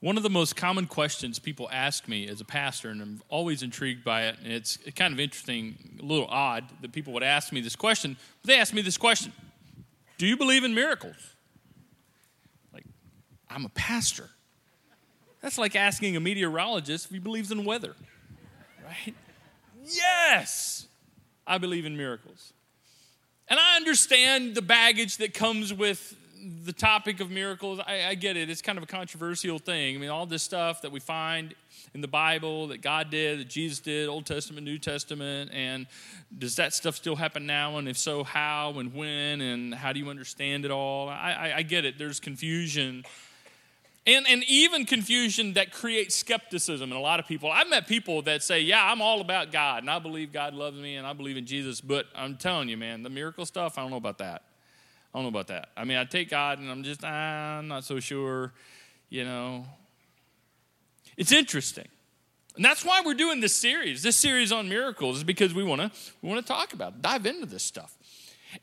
One of the most common questions people ask me as a pastor, and I'm always intrigued by it, and it's kind of interesting, a little odd that people would ask me this question. But they ask me this question Do you believe in miracles? Like, I'm a pastor. That's like asking a meteorologist if he believes in weather, right? Yes, I believe in miracles. And I understand the baggage that comes with the topic of miracles, I, I, get it. It's kind of a controversial thing. I mean, all this stuff that we find in the Bible that God did, that Jesus did, Old Testament, New Testament, and does that stuff still happen now? And if so, how and when? And how do you understand it all? I, I, I get it. There's confusion. And, and even confusion that creates skepticism in a lot of people. I've met people that say, Yeah, I'm all about God, and I believe God loves me, and I believe in Jesus, but I'm telling you, man, the miracle stuff, I don't know about that. I don't know about that. I mean, I take God and I'm just, ah, I'm not so sure, you know. It's interesting. And that's why we're doing this series. This series on miracles is because we want to we want to talk about, it, dive into this stuff.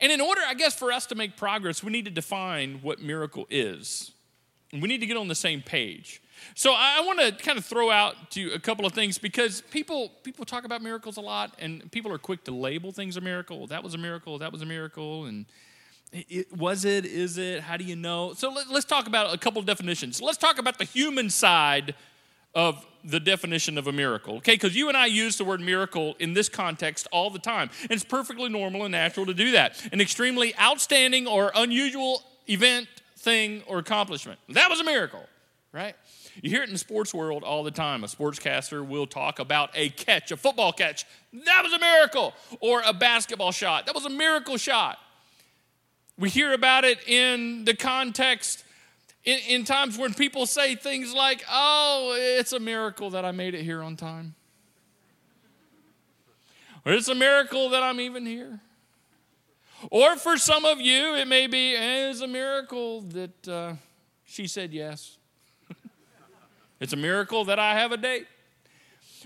And in order, I guess, for us to make progress, we need to define what miracle is. And we need to get on the same page. So I want to kind of throw out to you a couple of things because people people talk about miracles a lot, and people are quick to label things a miracle. That was a miracle. That was a miracle, and it, was it? Is it? How do you know? So let, us talk about a couple definitions. Let's talk about the human side of the definition of a miracle, okay? Because you and I use the word miracle in this context all the time. And it's perfectly normal and natural to do that. An extremely outstanding or unusual event, thing, or accomplishment. That was a miracle, right? You hear it in the sports world all the time. A sportscaster will talk about a catch, a football catch. That was a miracle. Or a basketball shot. That was a miracle shot. We hear about it in the context in, in, times when people say things like, oh, it's a miracle that I made it here on time. Or it's a miracle that I'm even here. Or for some of you, it may be, it's a miracle that uh, she said yes. it's a miracle that I have a date.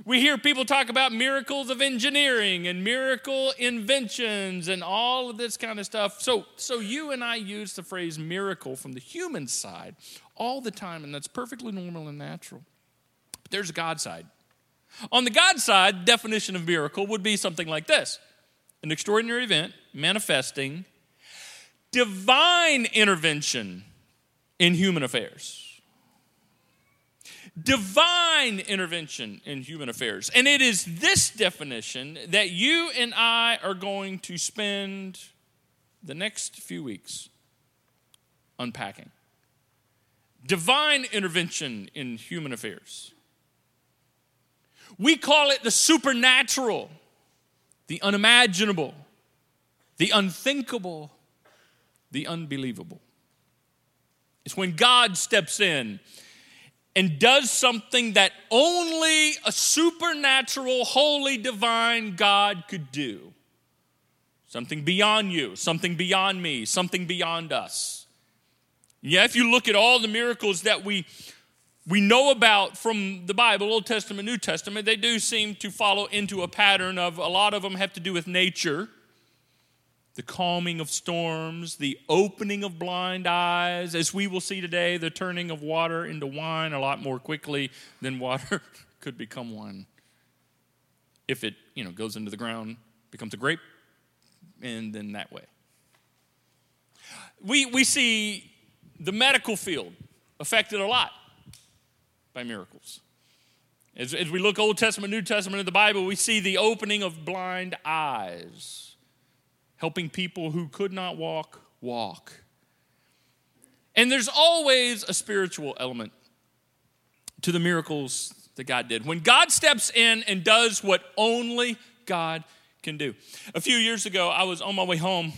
We hear people talk about miracles of engineering and miracle inventions and all of this kind of stuff. So, so you and I use the phrase miracle from the human side all the time, and that's perfectly normal and natural. But there's a God side. On the God side, definition of miracle would be something like this an extraordinary event manifesting divine intervention in human affairs divine intervention in human affairs. And it is this definition that you and I are going to spend the next few weeks unpacking. Divine intervention in human affairs. We call it the supernatural, the unimaginable, the unthinkable, the unbelievable. It's when God steps in and does something that only a supernatural, holy, divine God could do. Something beyond you, something beyond me, something beyond us. Yeah, if you look at all the miracles that we we know about from the Bible, Old Testament, New Testament, they do seem to follow into a pattern of a lot of them have to do with nature the calming of storms, the opening of blind eyes, as we will see today, the turning of water into wine a lot more quickly than water could become wine. If it, you know, goes into the ground, becomes a grape, and then that way. We, we see the medical field affected a lot by miracles. As, as we look Old Testament, New Testament in the Bible, we see the opening of blind eyes helping people who could not walk walk. And there's always a spiritual element to the miracles that God did. When God steps in and does what only God can do. A few years ago, I was on my way home,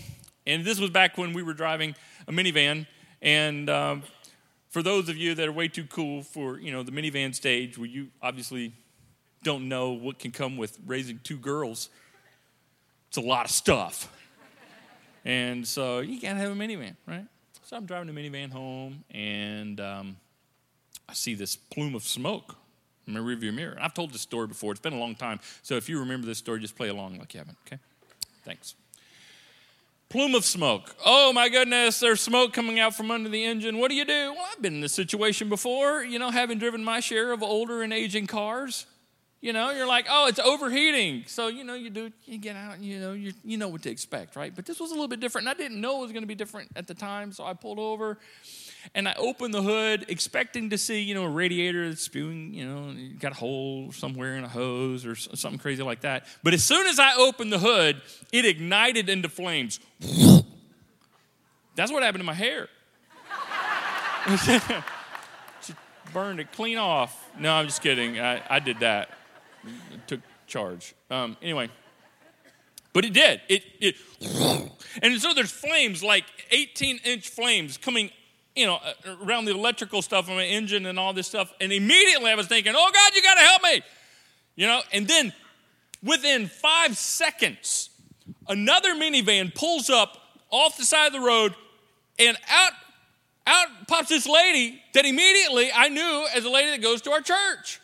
and this was back when we were driving a minivan. And um, for those of you that are way too cool for you know the minivan stage, where you obviously don't know what can come with raising two girls, it's a lot of stuff. And so you can't have a minivan, right? So I'm driving the minivan home, and um, I see this plume of smoke in my rearview mirror. I've told this story before. It's been a long time. So if you remember this story, just play along like you haven't, okay? Thanks. plume of smoke. Oh my goodness, there's smoke coming out from under the engine. What do you do? Well, I've been in this situation before, you know, having driven my share of older and aging cars. You know, you're like, oh, it's overheating. So, you know, you do, you get out and, you know, you, you know what to expect, right? But this was a little bit different. And I didn't know it was going to be different at the time. So I pulled over and I opened the hood expecting to see, you know, a radiator that's spewing, you know, got a hole somewhere in a hose or something crazy like that. But as soon as I opened the hood, it ignited into flames. That's what happened to my hair. She burned it clean off. No, I'm just kidding. I, I did that took charge. Um, anyway, but it did. It, it, and so there's flames, like 18 inch flames coming, you know, uh, around the electrical stuff on my engine and all this stuff. And immediately I was thinking, oh God, you got to help me, you know. And then within five seconds, another minivan pulls up off the side of the road, and out out pops this lady that immediately I knew as a lady that goes to our church.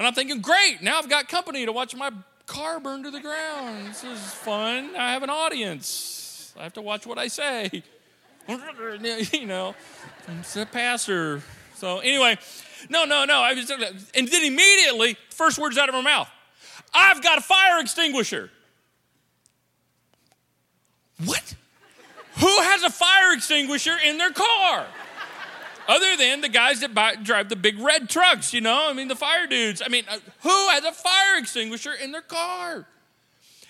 And I'm thinking, great, now I've got company to watch my car burn to the ground. This is fun. I have an audience. I have to watch what I say. you know, it's a pastor. So anyway, no, no, no. I was, and then immediately, first words out of her mouth, I've got a fire extinguisher. What? Who has a fire extinguisher in their car? Other than the guys that buy, drive the big red trucks, you know? I mean, the fire dudes. I mean, uh, who has a fire extinguisher in their car?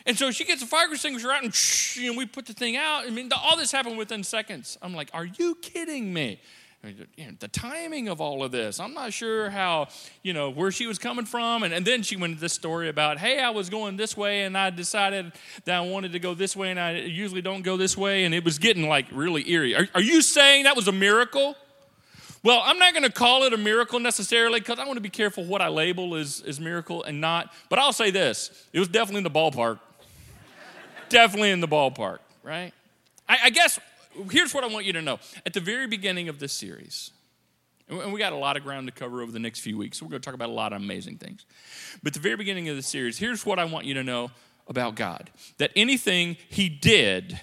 And so she gets a fire extinguisher out and, shh, we put the thing out. I mean, all this happened within seconds. I'm like, are you kidding me? I mean, you know, the timing of all of this. I'm not sure how, you know, where she was coming from. And, and then she went into this story about, hey, I was going this way and I decided that I wanted to go this way and I usually don't go this way. And it was getting like really eerie. Are, are you saying that was a miracle? Well, I'm not going to call it a miracle necessarily because I want to be careful what I label as, as miracle and not. But I'll say this it was definitely in the ballpark. definitely in the ballpark, right? I, I, guess here's what I want you to know. At the very beginning of this series, and we got a lot of ground to cover over the next few weeks, so we're going to talk about a lot of amazing things. But the very beginning of the series, here's what I want you to know about God that anything He did,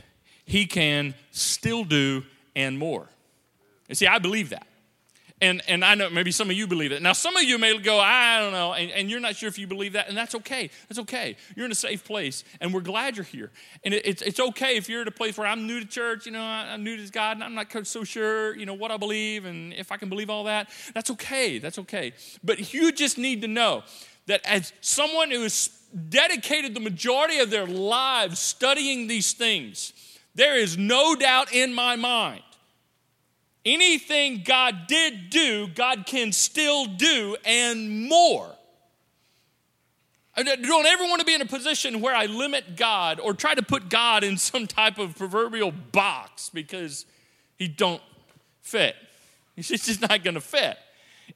He can still do and more. And see, I believe that. And, and I know maybe some of you believe it. Now, some of you may go, I don't know, and, and you're not sure if you believe that, and that's okay. That's okay. You're in a safe place, and we're glad you're here. And it, it's, it's okay if you're at a place where I'm new to church, you know, I'm new to God, and I'm not so sure, you know, what I believe and if I can believe all that. That's okay. That's okay. But you just need to know that as someone who has dedicated the majority of their lives studying these things, there is no doubt in my mind Anything God did do, God can still do and more. I don't ever want to be in a position where I limit God or try to put God in some type of proverbial box because he don't fit. He's just not going to fit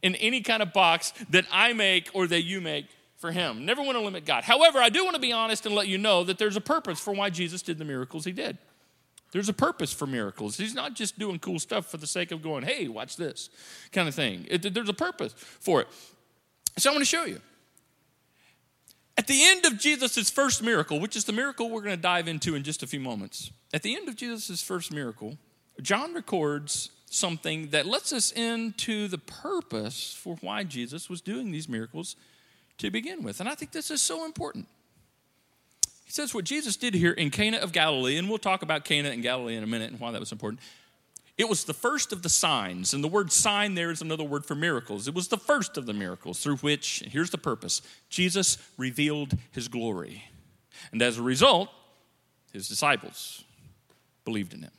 in any kind of box that I make or that you make for him. Never want to limit God. However, I do want to be honest and let you know that there's a purpose for why Jesus did the miracles he did. There's a purpose for miracles. He's not just doing cool stuff for the sake of going, hey, watch this kind of thing. It, there's a purpose for it. So I want to show you. At the end of Jesus' first miracle, which is the miracle we're going to dive into in just a few moments, at the end of Jesus' first miracle, John records something that lets us into the purpose for why Jesus was doing these miracles to begin with. And I think this is so important. He says what Jesus did here in Cana of Galilee, and we'll talk about Cana and Galilee in a minute and why that was important. It was the first of the signs, and the word sign there is another word for miracles. It was the first of the miracles through which, here's the purpose Jesus revealed his glory. And as a result, his disciples believed in him.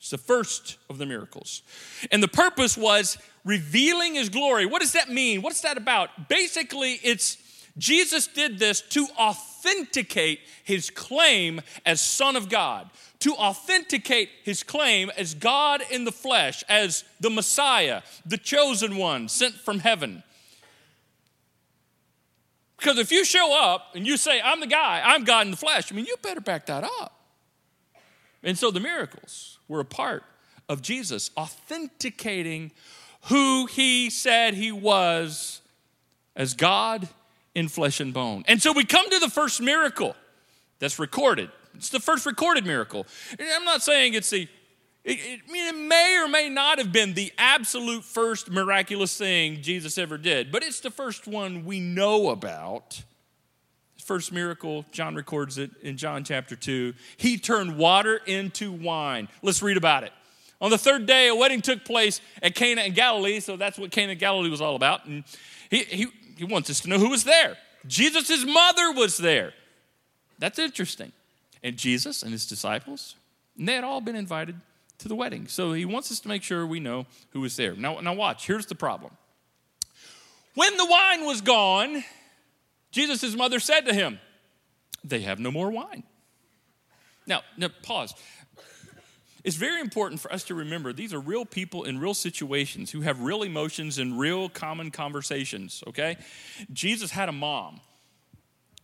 It's the first of the miracles. And the purpose was revealing his glory. What does that mean? What's that about? Basically, it's Jesus did this to authenticate his claim as Son of God, to authenticate his claim as God in the flesh, as the Messiah, the chosen one sent from heaven. Because if you show up and you say, I'm the guy, I'm God in the flesh, I mean, you better back that up. And so the miracles were a part of Jesus authenticating who he said he was as God in flesh and bone. And so we come to the first miracle that's recorded. It's the first recorded miracle. And I'm not saying it's the, it, it, it may or may not have been the absolute first miraculous thing Jesus ever did, but it's the first one we know about. First miracle, John records it in John chapter 2. He turned water into wine. Let's read about it. On the third day, a wedding took place at Cana in Galilee, so that's what Cana in Galilee was all about. And he, he, he wants us to know who was there. Jesus' mother was there. That's interesting. And Jesus and his disciples, and they had all been invited to the wedding. So he wants us to make sure we know who was there. Now, now watch, here's the problem. When the wine was gone, Jesus' mother said to him, They have no more wine. Now, now pause. It's very important for us to remember these are real people in real situations who have real emotions and real common conversations, okay? Jesus had a mom,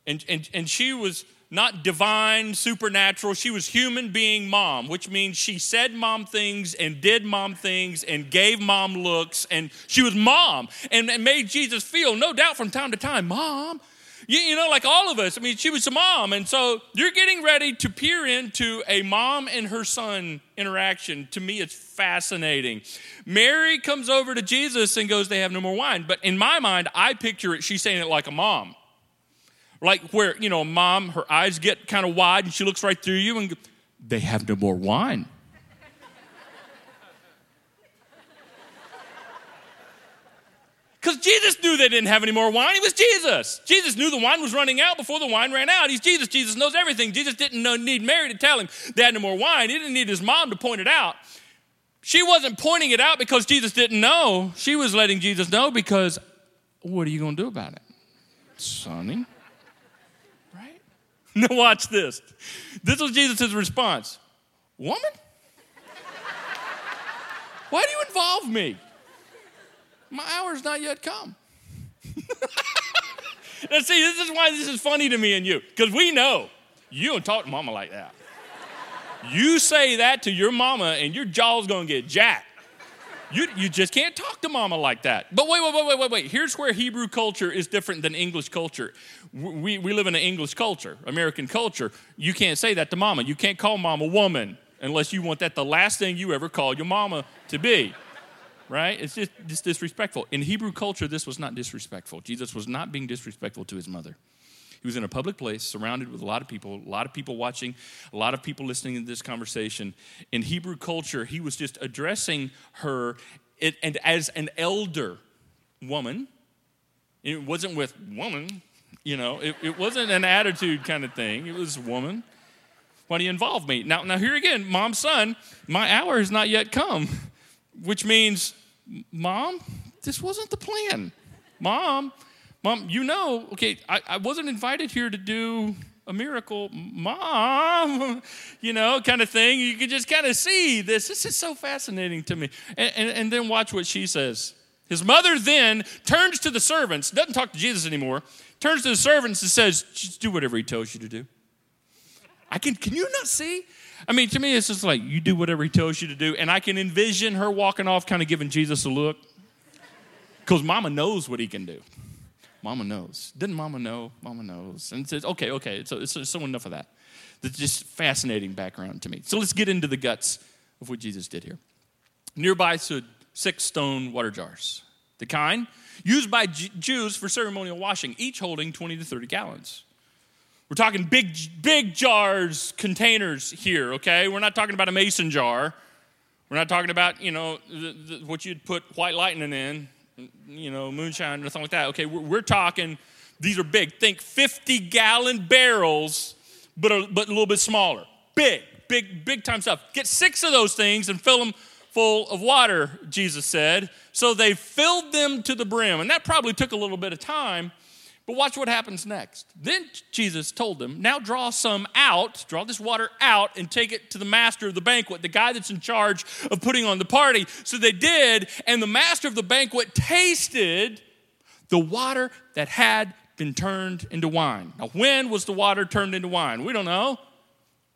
and, and, and she was not divine, supernatural. She was human being mom, which means she said mom things and did mom things and gave mom looks, and she was mom and, and made Jesus feel, no doubt, from time to time, Mom, you, you, know, like all of us. I mean, she was a mom. And so you're getting ready to peer into a mom and her son interaction. To me, it's fascinating. Mary comes over to Jesus and goes, They have no more wine. But in my mind, I picture it, she's saying it like a mom. Like where, you know, mom, her eyes get kind of wide and she looks right through you and they have no more wine. Because Jesus knew they didn't have any more wine. He was Jesus. Jesus knew the wine was running out before the wine ran out. He's Jesus. Jesus knows everything. Jesus didn't need Mary to tell him they had no more wine. He didn't need his mom to point it out. She wasn't pointing it out because Jesus didn't know. She was letting Jesus know because what are you going to do about it? Sonny. Right? Now, watch this. This was Jesus' response Woman? Why do you involve me? My hour's not yet come. now, see, this is why this is funny to me and you, because we know you don't talk to mama like that. You say that to your mama, and your jaw's gonna get jacked. You, you just can't talk to mama like that. But wait, wait, wait, wait, wait, wait. Here's where Hebrew culture is different than English culture. We, we live in an English culture, American culture. You can't say that to mama. You can't call mama woman unless you want that the last thing you ever call your mama to be right? It's just, just disrespectful. In Hebrew culture, this was not disrespectful. Jesus was not being disrespectful to his mother. He was in a public place, surrounded with a lot of people, a lot of people watching, a lot of people listening to this conversation. In Hebrew culture, he was just addressing her and as an elder woman. It wasn't with woman, you know, it, it wasn't an attitude kind of thing. It was woman. Why do you involve me? Now, now here again, mom, son, my hour has not yet come which means, Mom, this wasn't the plan. Mom, Mom, you know, okay, I, I wasn't invited here to do a miracle. Mom, you know, kind of thing. You can just kind of see this. This is so fascinating to me. And, and, and then watch what she says. His mother then turns to the servants, doesn't talk to Jesus anymore, turns to the servants and says, Just do whatever he tells you to do. I can, can you not see? I mean, to me, it's just like you do whatever he tells you to do. And I can envision her walking off, kind of giving Jesus a look. Because mama knows what he can do. Mama knows. Didn't mama know? Mama knows. And says, okay, okay, so it's so enough of that. That's just fascinating background to me. So let's get into the guts of what Jesus did here. Nearby stood six stone water jars, the kind used by Jews for ceremonial washing, each holding 20 to 30 gallons. We're talking big, big jars, containers here, okay? We're not talking about a mason jar. We're not talking about, you know, the, the, what you'd put white lightning in, you know, moonshine or something like that. Okay, we're, we're talking, these are big. Think 50 gallon barrels, but a, but a little bit smaller. Big, big, big time stuff. Get six of those things and fill them full of water, Jesus said. So they filled them to the brim. And that probably took a little bit of time but watch what happens next. Then Jesus told them, Now draw some out, draw this water out, and take it to the master of the banquet, the guy that's in charge of putting on the party. So they did, and the master of the banquet tasted the water that had been turned into wine. Now, when was the water turned into wine? We don't know.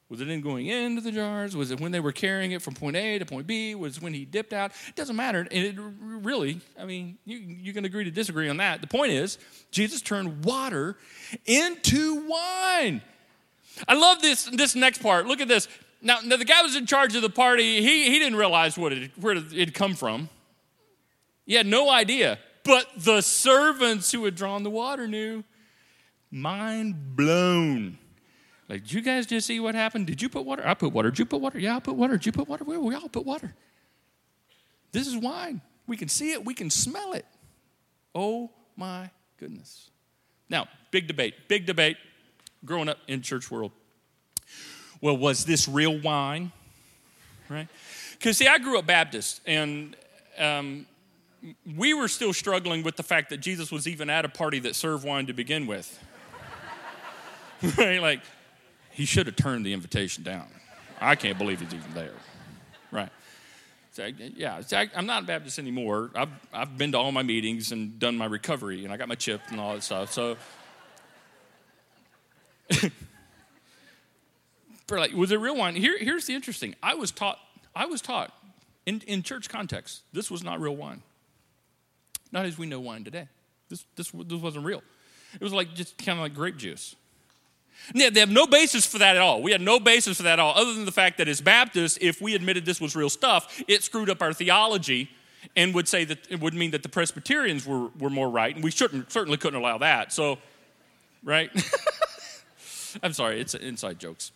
Was it in going into the jars? Was it when they were carrying it from point A to point B? Was it when he dipped out? It doesn't matter. And it really, I mean, you, you can agree to disagree on that. The point is, Jesus turned water into wine. I love this, this next part. Look at this. Now, now the guy was in charge of the party. He, he didn't realize what it, where it had come from. He had no idea. But the servants who had drawn the water knew. Mind blown. Like, did you guys just see what happened? Did you put water? I put water. Did you put water? Yeah, I put water. Did you put water? We, we all put water. This is wine. We can see it, we can smell it. Oh my goodness. Now, big debate, big debate growing up in church world. Well, was this real wine? Right? Because, see, I grew up Baptist, and um, we were still struggling with the fact that Jesus was even at a party that served wine to begin with. right? Like, he should have turned the invitation down. I can't believe he's even there. Right? So, yeah, I, am not a Baptist anymore. I've, I've been to all my meetings and done my recovery, and I got my chip and all that stuff. So, for like, was it real wine? Here, here's the interesting. I was taught. I was taught in, in church context. This was not real wine. Not as we know wine today. This, this, this wasn't real. It was like just kind of like grape juice. Yeah, they have no basis for that at all. We had no basis for that at all, other than the fact that as Baptists, if we admitted this was real stuff, it screwed up our theology and would say that it would mean that the Presbyterians were, were more right, and we shouldn't, certainly couldn't allow that. So, right? I'm sorry, it's inside jokes.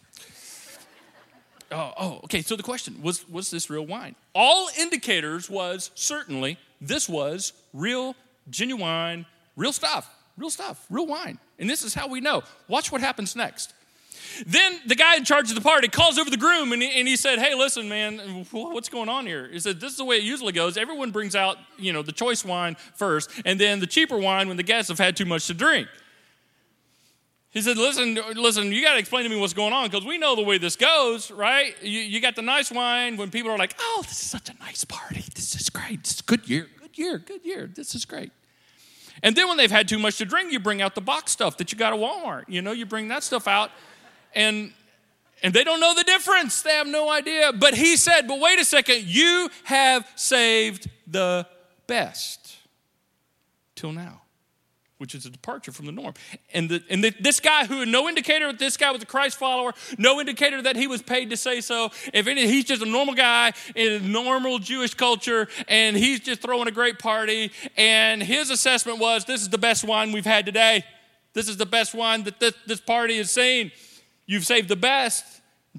Oh, oh, okay. So the question was: Was this real wine? All indicators was certainly this was real, genuine, real stuff, real stuff, real wine. And this is how we know. Watch what happens next. Then the guy in charge of the party calls over the groom and he, and he said, Hey, listen, man, what's going on here? He said, This is the way it usually goes. Everyone brings out, you know, the choice wine first, and then the cheaper wine when the guests have had too much to drink. He said, Listen, listen, you got to explain to me what's going on because we know the way this goes, right? You, you, got the nice wine when people are like, Oh, this is such a nice party. This is great. This is good year, good year, good year. This is great. And then when they've had too much to drink, you bring out the box stuff that you got at Walmart. You know, you bring that stuff out and and they don't know the difference. They have no idea. But he said, "But wait a second, you have saved the best till now." Which is a departure from the norm. And, the, and the, this guy who had no indicator that this guy was a Christ follower, no indicator that he was paid to say so. If any, he's just a normal guy in a normal Jewish culture, and he's just throwing a great party. And his assessment was, "This is the best wine we've had today. This is the best wine that this, this party has seen. You've saved the best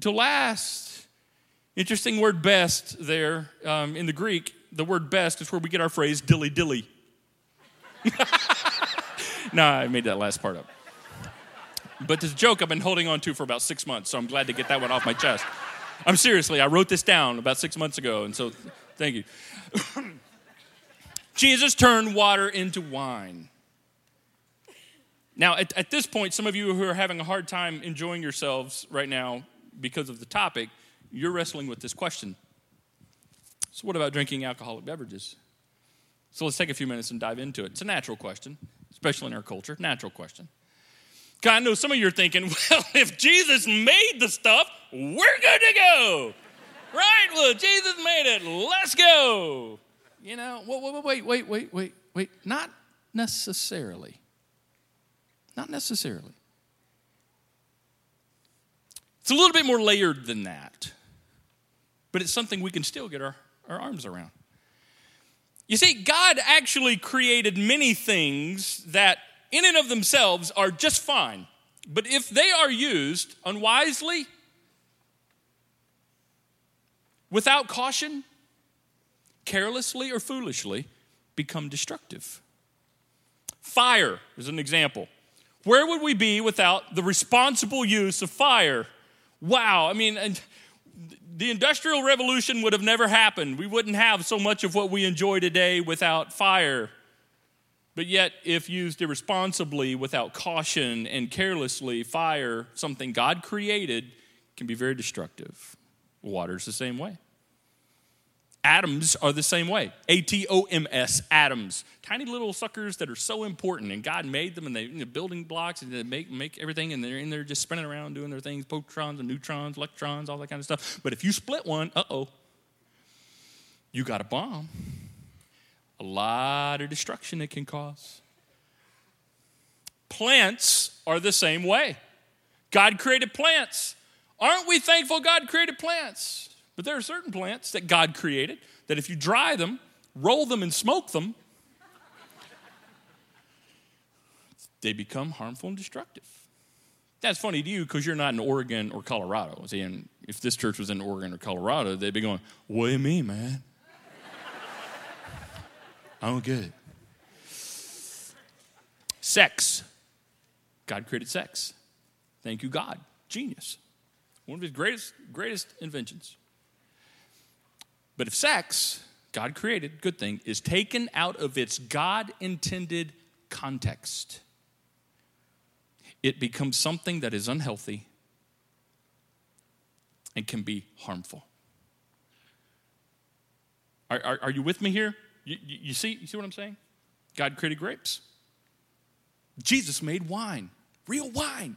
to last." Interesting word "best" there um, in the Greek. The word "best" is where we get our phrase "dilly dilly." no, I made that last part up. But this joke I've been holding on to for about six months, so I'm glad to get that one off my chest. I'm seriously, I wrote this down about six months ago, and so thank you. Jesus turned water into wine. Now, at, at, this point, some of you who are having a hard time enjoying yourselves right now because of the topic, you're wrestling with this question. So, what about drinking alcoholic beverages? So, let's take a few minutes and dive into it. It's a natural question especially in our culture. Natural question. God, I know some of you are thinking, well, if Jesus made the stuff, we're good to go. right? Well, Jesus made it. Let's go. You know, wait, wait, wait, wait, wait, wait. Not necessarily. Not necessarily. It's a little bit more layered than that, but it's something we can still get our, our arms around. You see, God actually created many things that, in and of themselves, are just fine. But if they are used unwisely, without caution, carelessly, or foolishly, become destructive. Fire is an example. Where would we be without the responsible use of fire? Wow, I mean, the Industrial Revolution would have never happened. We wouldn't have so much of what we enjoy today without fire. But yet, if used irresponsibly, without caution, and carelessly, fire, something God created, can be very destructive. Water's the same way. Atoms are the same way. A T O M S, atoms. Tiny little suckers that are so important, and God made them, and they you know, building blocks, and they make, make everything, and they're in there just spinning around doing their things protons and neutrons, electrons, all that kind of stuff. But if you split one, uh oh, you got a bomb. A lot of destruction it can cause. Plants are the same way. God created plants. Aren't we thankful God created plants? But there are certain plants that God created that if you dry them, roll them, and smoke them, they become harmful and destructive. That's funny to you because you're not in Oregon or Colorado. See, and if this church was in Oregon or Colorado, they'd be going, What do you mean, man? I don't get it. Sex. God created sex. Thank you, God. Genius. One of his greatest, greatest inventions. But if sex, God created, good thing, is taken out of its God intended context, it becomes something that is unhealthy and can be harmful. Are, are, are you with me here? You, you, you, see, you see what I'm saying? God created grapes. Jesus made wine, real wine,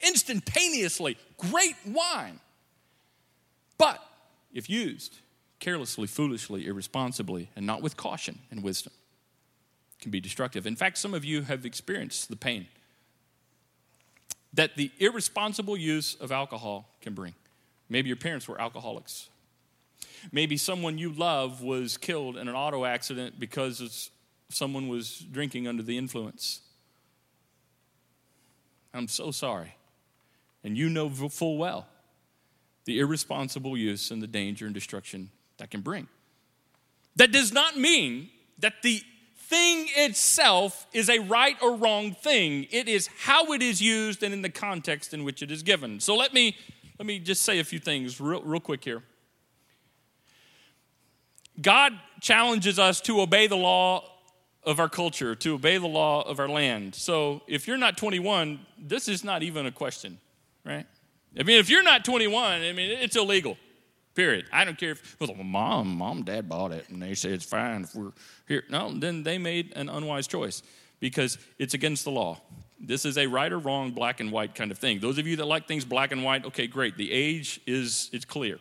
instantaneously, great wine. But if used carelessly, foolishly, irresponsibly, and not with caution and wisdom, can be destructive. In fact, some of you have experienced the pain that the irresponsible use of alcohol can bring. Maybe your parents were alcoholics. Maybe someone you love was killed in an auto accident because someone was drinking under the influence. I'm so sorry. And you know full well the irresponsible use and the danger and destruction that can bring. That does not mean that the thing itself is a right or wrong thing. It is how it is used and in the context in which it is given. So let me let me just say a few things real, real quick here. God challenges us to obey the law of our culture, to obey the law of our land. So if you're not 21, this is not even a question, right? I mean, if you're not 21, I mean, it's illegal. Period. I don't care if well, mom, mom, dad bought it, and they say it's fine if we're here. No, then they made an unwise choice because it's against the law. This is a right or wrong, black and white kind of thing. Those of you that like things black and white, okay, great. The age is it's clear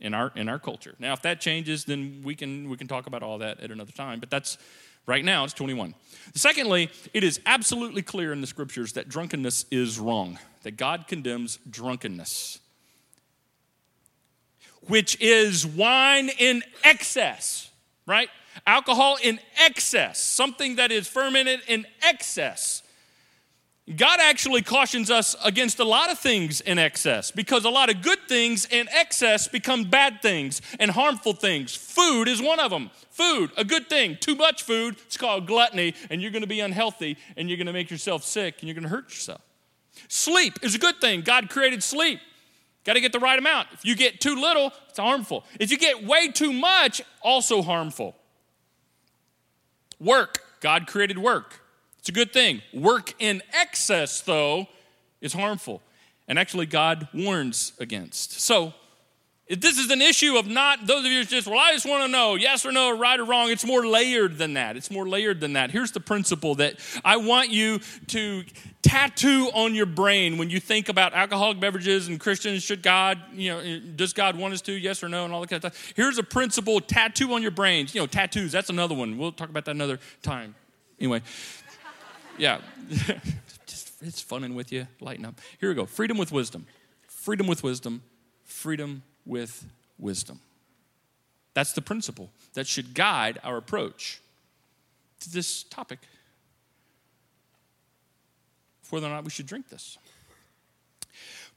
in our in our culture. Now, if that changes, then we can we can talk about all that at another time. But that's right now it's 21. Secondly, it is absolutely clear in the scriptures that drunkenness is wrong. That God condemns drunkenness which is wine in excess, right? Alcohol in excess, something that is fermented in excess. God actually cautions us against a lot of things in excess because a lot of good things in excess become bad things and harmful things. Food is one of them. Food, a good thing. Too much food, it's called gluttony, and you're going to be unhealthy and you're going to make yourself sick and you're going to hurt yourself. Sleep is a good thing. God created sleep. Got to get the right amount. If you get too little, it's harmful. If you get way too much, also harmful. Work. God created work. It's a good thing. Work in excess, though, is harmful. And actually, God warns against. So, if this is an issue of not those of you just, well, I just want to know yes or no, right or wrong. It's more layered than that. It's more layered than that. Here's the principle that I want you to tattoo on your brain when you think about alcoholic beverages and Christians. Should God, you know, does God want us to? Yes or no, and all that kind of stuff. Here's a principle tattoo on your brains. You know, tattoos, that's another one. We'll talk about that another time. Anyway, yeah. just, it's funning with you. Lighten up. Here we go. Freedom with wisdom. Freedom with wisdom. Freedom with wisdom. That's the principle that should guide our approach to this topic. Whether or not we should drink this.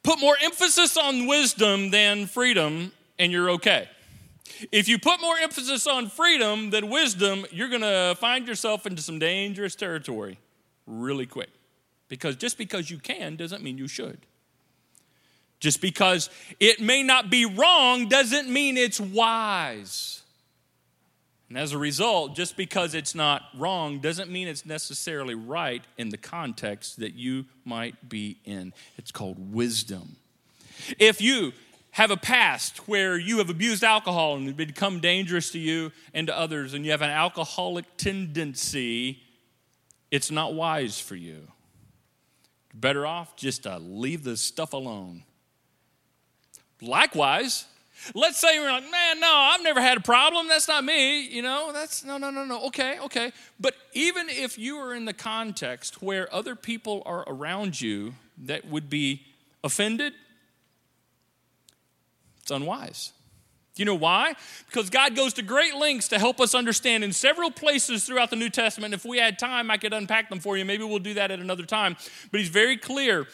Put more emphasis on wisdom than freedom, and you're okay. If you put more emphasis on freedom than wisdom, you're going to find yourself into some dangerous territory really quick. Because just because you can doesn't mean you should. Just because it may not be wrong doesn't mean it's wise. And as a result, just because it's not wrong doesn't mean it's necessarily right in the context that you might be in. It's called wisdom. If you have a past where you have abused alcohol and it become dangerous to you and to others, and you have an alcoholic tendency, it's not wise for you. better off just to leave the stuff alone. Likewise, let's say you're like, man, no, I've never had a problem. That's not me. You know, that's no, no, no, no. Okay, okay. But even if you are in the context where other people are around you that would be offended, it's unwise. Do you know why? Because God goes to great lengths to help us understand in several places throughout the New Testament. If we had time, I could unpack them for you. Maybe we'll do that at another time. But He's very clear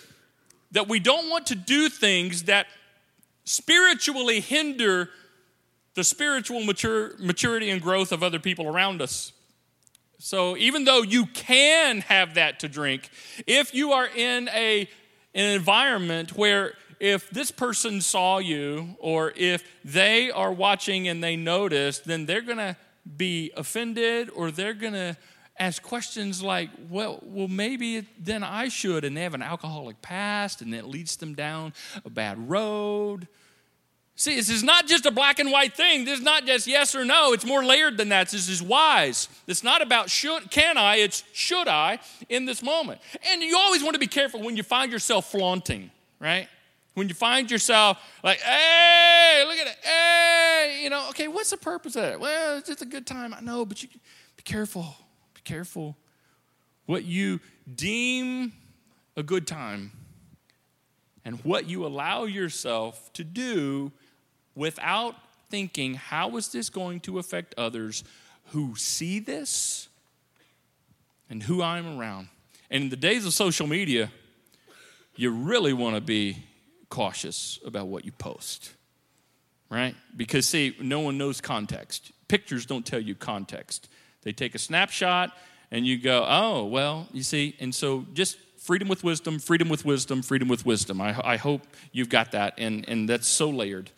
that we don't want to do things that spiritually hinder the spiritual mature, maturity and growth of other people around us. So even though you can have that to drink, if you are in a, an environment where if this person saw you or if they are watching and they notice, then they're going to be offended or they're going to ask questions like, well, well, maybe then I should. And they have an alcoholic past and it leads them down a bad road. See, this is not just a black and white thing. This is not just yes or no. It's more layered than that. This is wise. It's not about should, can I, it's should I in this moment. And you always want to be careful when you find yourself flaunting, right? When you find yourself like, hey, look at it, hey, you know, okay, what's the purpose of it? Well, it's just a good time. I know, but you be careful. Careful. What you deem a good time and what you allow yourself to do without thinking, how is this going to affect others who see this and who I'm around? And in the days of social media, you really want to be cautious about what you post, right? Because, see, no one knows context. Pictures don't tell you context. They take a snapshot and you go, oh, well, you see, and so just freedom with wisdom, freedom with wisdom, freedom with wisdom. I, I hope you've got that, and, and that's so layered.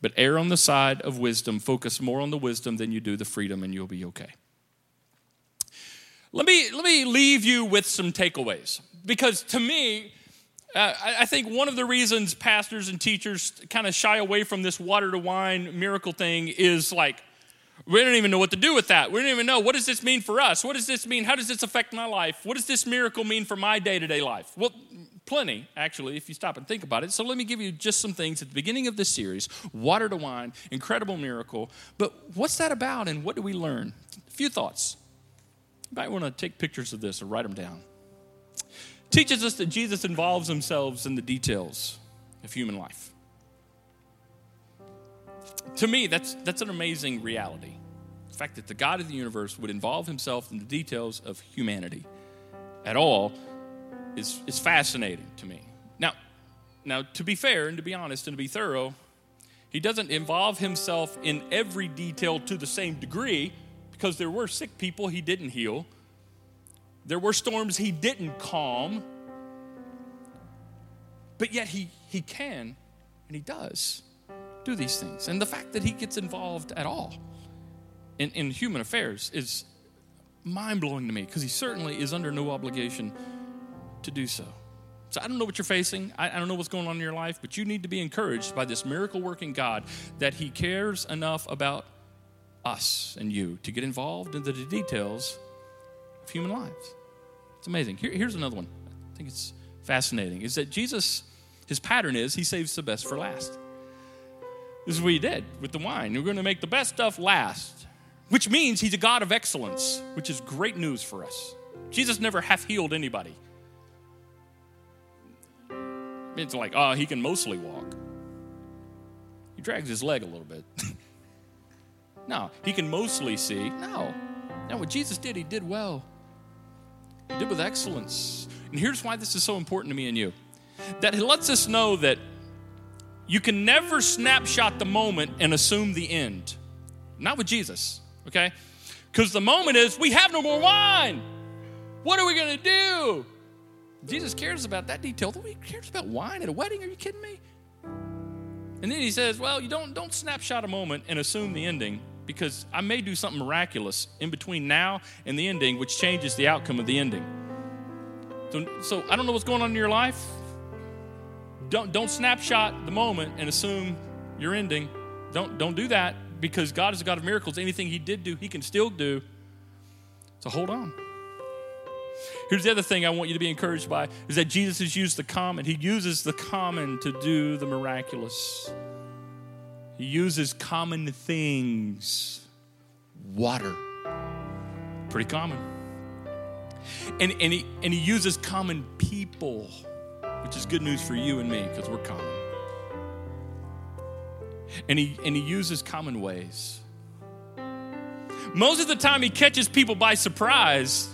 But err on the side of wisdom, focus more on the wisdom than you do the freedom, and you'll be okay. Let me, let me leave you with some takeaways. Because to me, uh, I think one of the reasons pastors and teachers kind of shy away from this water to wine miracle thing is like, we don't even know what to do with that. We don't even know what does this mean for us? What does this mean? How does this affect my life? What does this miracle mean for my day to day life? Well, plenty, actually, if you stop and think about it. So let me give you just some things at the beginning of this series water to wine, incredible miracle. But what's that about and what do we learn? A few thoughts. You might want to take pictures of this or write them down teaches us that Jesus involves himself in the details of human life. To me, that's, that's an amazing reality. The fact that the God of the universe would involve himself in the details of humanity at all is, is fascinating to me. Now, now, to be fair and to be honest and to be thorough, he doesn't involve himself in every detail to the same degree because there were sick people he didn't heal there were storms he didn't calm, but yet he, he can and he does these things. And the fact that he gets involved at all in, in human affairs is mind blowing to me because he certainly is under no obligation to do so. So I don't know what you're facing. I, I, don't know what's going on in your life, but you need to be encouraged by this miracle working God that He cares enough about us and you to get involved in the details of human lives. It's amazing. Here, here's another one. I think it's fascinating. Is that Jesus, his pattern is he saves the best for last. This is what he did with the wine. We're going to make the best stuff last, which means he's a God of excellence, which is great news for us. Jesus never half healed anybody. It's like, oh, he can mostly walk. He drags his leg a little bit. no, he can mostly see. No. Now, what Jesus did, he did well. He did with excellence. And here's why this is so important to me and you that He lets us know that you can never snapshot the moment and assume the end. Not with Jesus, okay? Because the moment is we have no more wine. What are we going to do? Jesus cares about that detail. He cares about wine at a wedding. Are you kidding me? And then he says, "Well, you don't don't snapshot a moment and assume the ending because I may do something miraculous in between now and the ending, which changes the outcome of the ending. So, so I don't know what's going on in your life. Don't, don't snapshot the moment and assume your ending. Don't, don't do that because God is a God of miracles. Anything He did do, He can still do. So hold on. Here's the other thing I want you to be encouraged by is that Jesus has used the common. He uses the common to do the miraculous. He uses common things. Water. Pretty common. And, and, he, and he uses common people. Which is good news for you and me because we're common. And he, and he uses common ways. Most of the time, he catches people by surprise.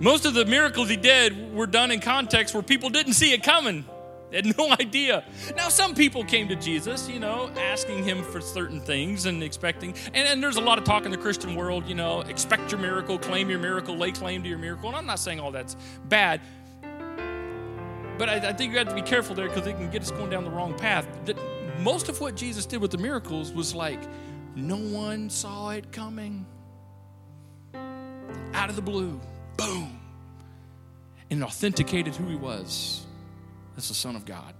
Most of the miracles he did were done in contexts where people didn't see it coming. They had no idea. Now, some people came to Jesus, you know, asking him for certain things and expecting. And, and, there's a lot of talk in the Christian world, you know, expect your miracle, claim your miracle, lay claim to your miracle. And I'm not saying all that's bad. But I, I think you have to be careful there because it can get us going down the wrong path. Most of what Jesus did with the miracles was like, no one saw it coming. Out of the blue, boom. And authenticated who he was as the Son of God.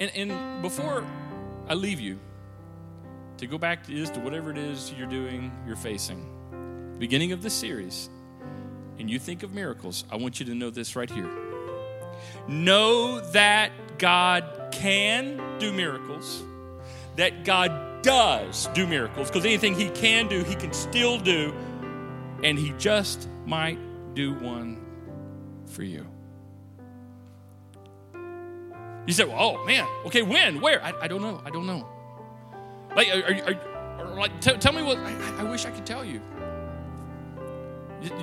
And, and before I leave you, to go back to, is to whatever it is you're doing, you're facing, beginning of this series, and you think of miracles, I want you to know this right here. Know that God can do miracles, that God does do miracles, because anything He can do, He can still do, and He just might do one for you. You said, well, "Oh man, okay, when, where? I, I don't know. I don't know." Like, are, are, are like, t- tell me what. I, I wish I could tell you.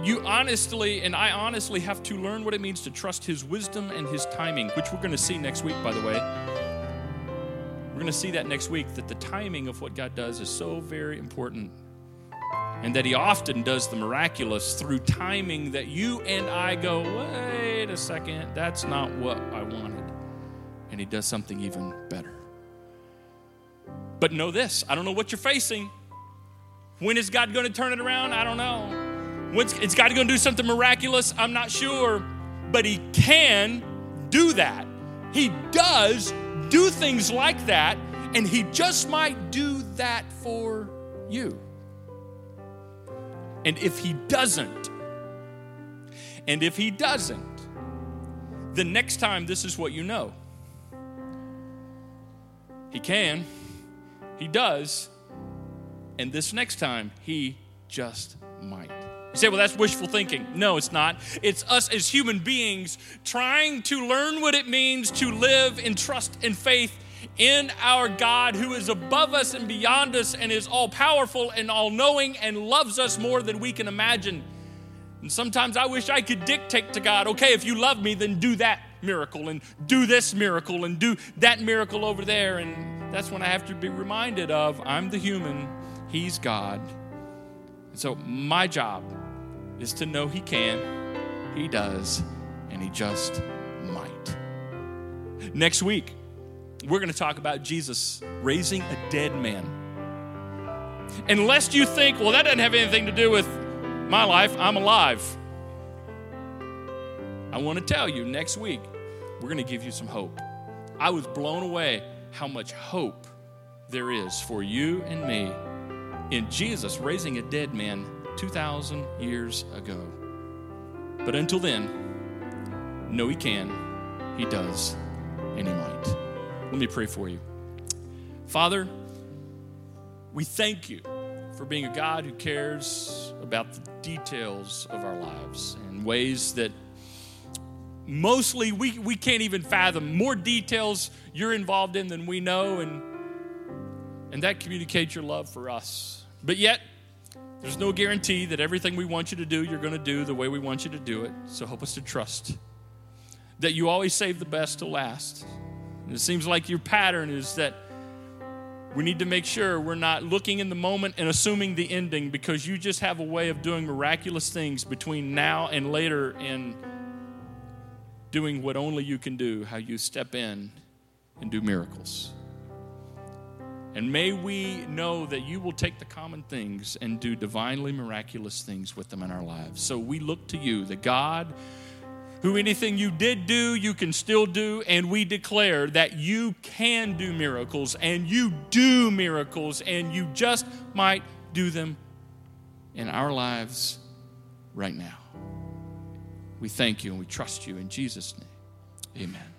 You honestly, and I honestly have to learn what it means to trust His wisdom and His timing, which we're going to see next week, by the way. We're going to see that next week that the timing of what God does is so very important. And that He often does the miraculous through timing that you and I go, wait a second, that's not what I wanted. And He does something even better. But know this I don't know what you're facing. When is God going to turn it around? I don't know. When's, is God going to do something miraculous? I'm not sure, but He can do that. He does do things like that, and He just might do that for you. And if He doesn't, and if He doesn't, the next time this is what you know. He can, He does, and this next time He just might. You say, well, that's wishful thinking. No, it's not. It's us as human beings trying to learn what it means to live in trust and faith in our God who is above us and beyond us and is all powerful and all knowing and loves us more than we can imagine. And sometimes I wish I could dictate to God, okay, if you love me, then do that miracle and do this miracle and do that miracle over there. And that's when I have to be reminded of I'm the human, He's God. So my job is to know He can, He does, and He just might. Next week, we're going to talk about Jesus raising a dead man. Unless you think, well, that doesn't have anything to do with my life, I'm alive. I want to tell you next week, we're going to give you some hope. I was blown away how much hope there is for you and me in Jesus raising a dead man 2,000 years ago. But until then, know He can, He does, and He might. Let me pray for you. Father, we thank you for being a God who cares about the details of our lives in ways that mostly we, we can't even fathom. More details you're involved in than we know, and, and that communicates your love for us. But yet, there's no guarantee that everything we want you to do, you're going to do the way we want you to do it. So help us to trust that you always save the best to last. And it seems like your pattern is that we need to make sure we're not looking in the moment and assuming the ending because you just have a way of doing miraculous things between now and later in doing what only you can do, how you step in and do miracles. And may we know that you will take the common things and do divinely miraculous things with them in our lives. So we look to you, the God who anything you did do, you can still do. And we declare that you can do miracles and you do miracles and you just might do them in our lives right now. We thank you and we trust you in Jesus' name. Amen.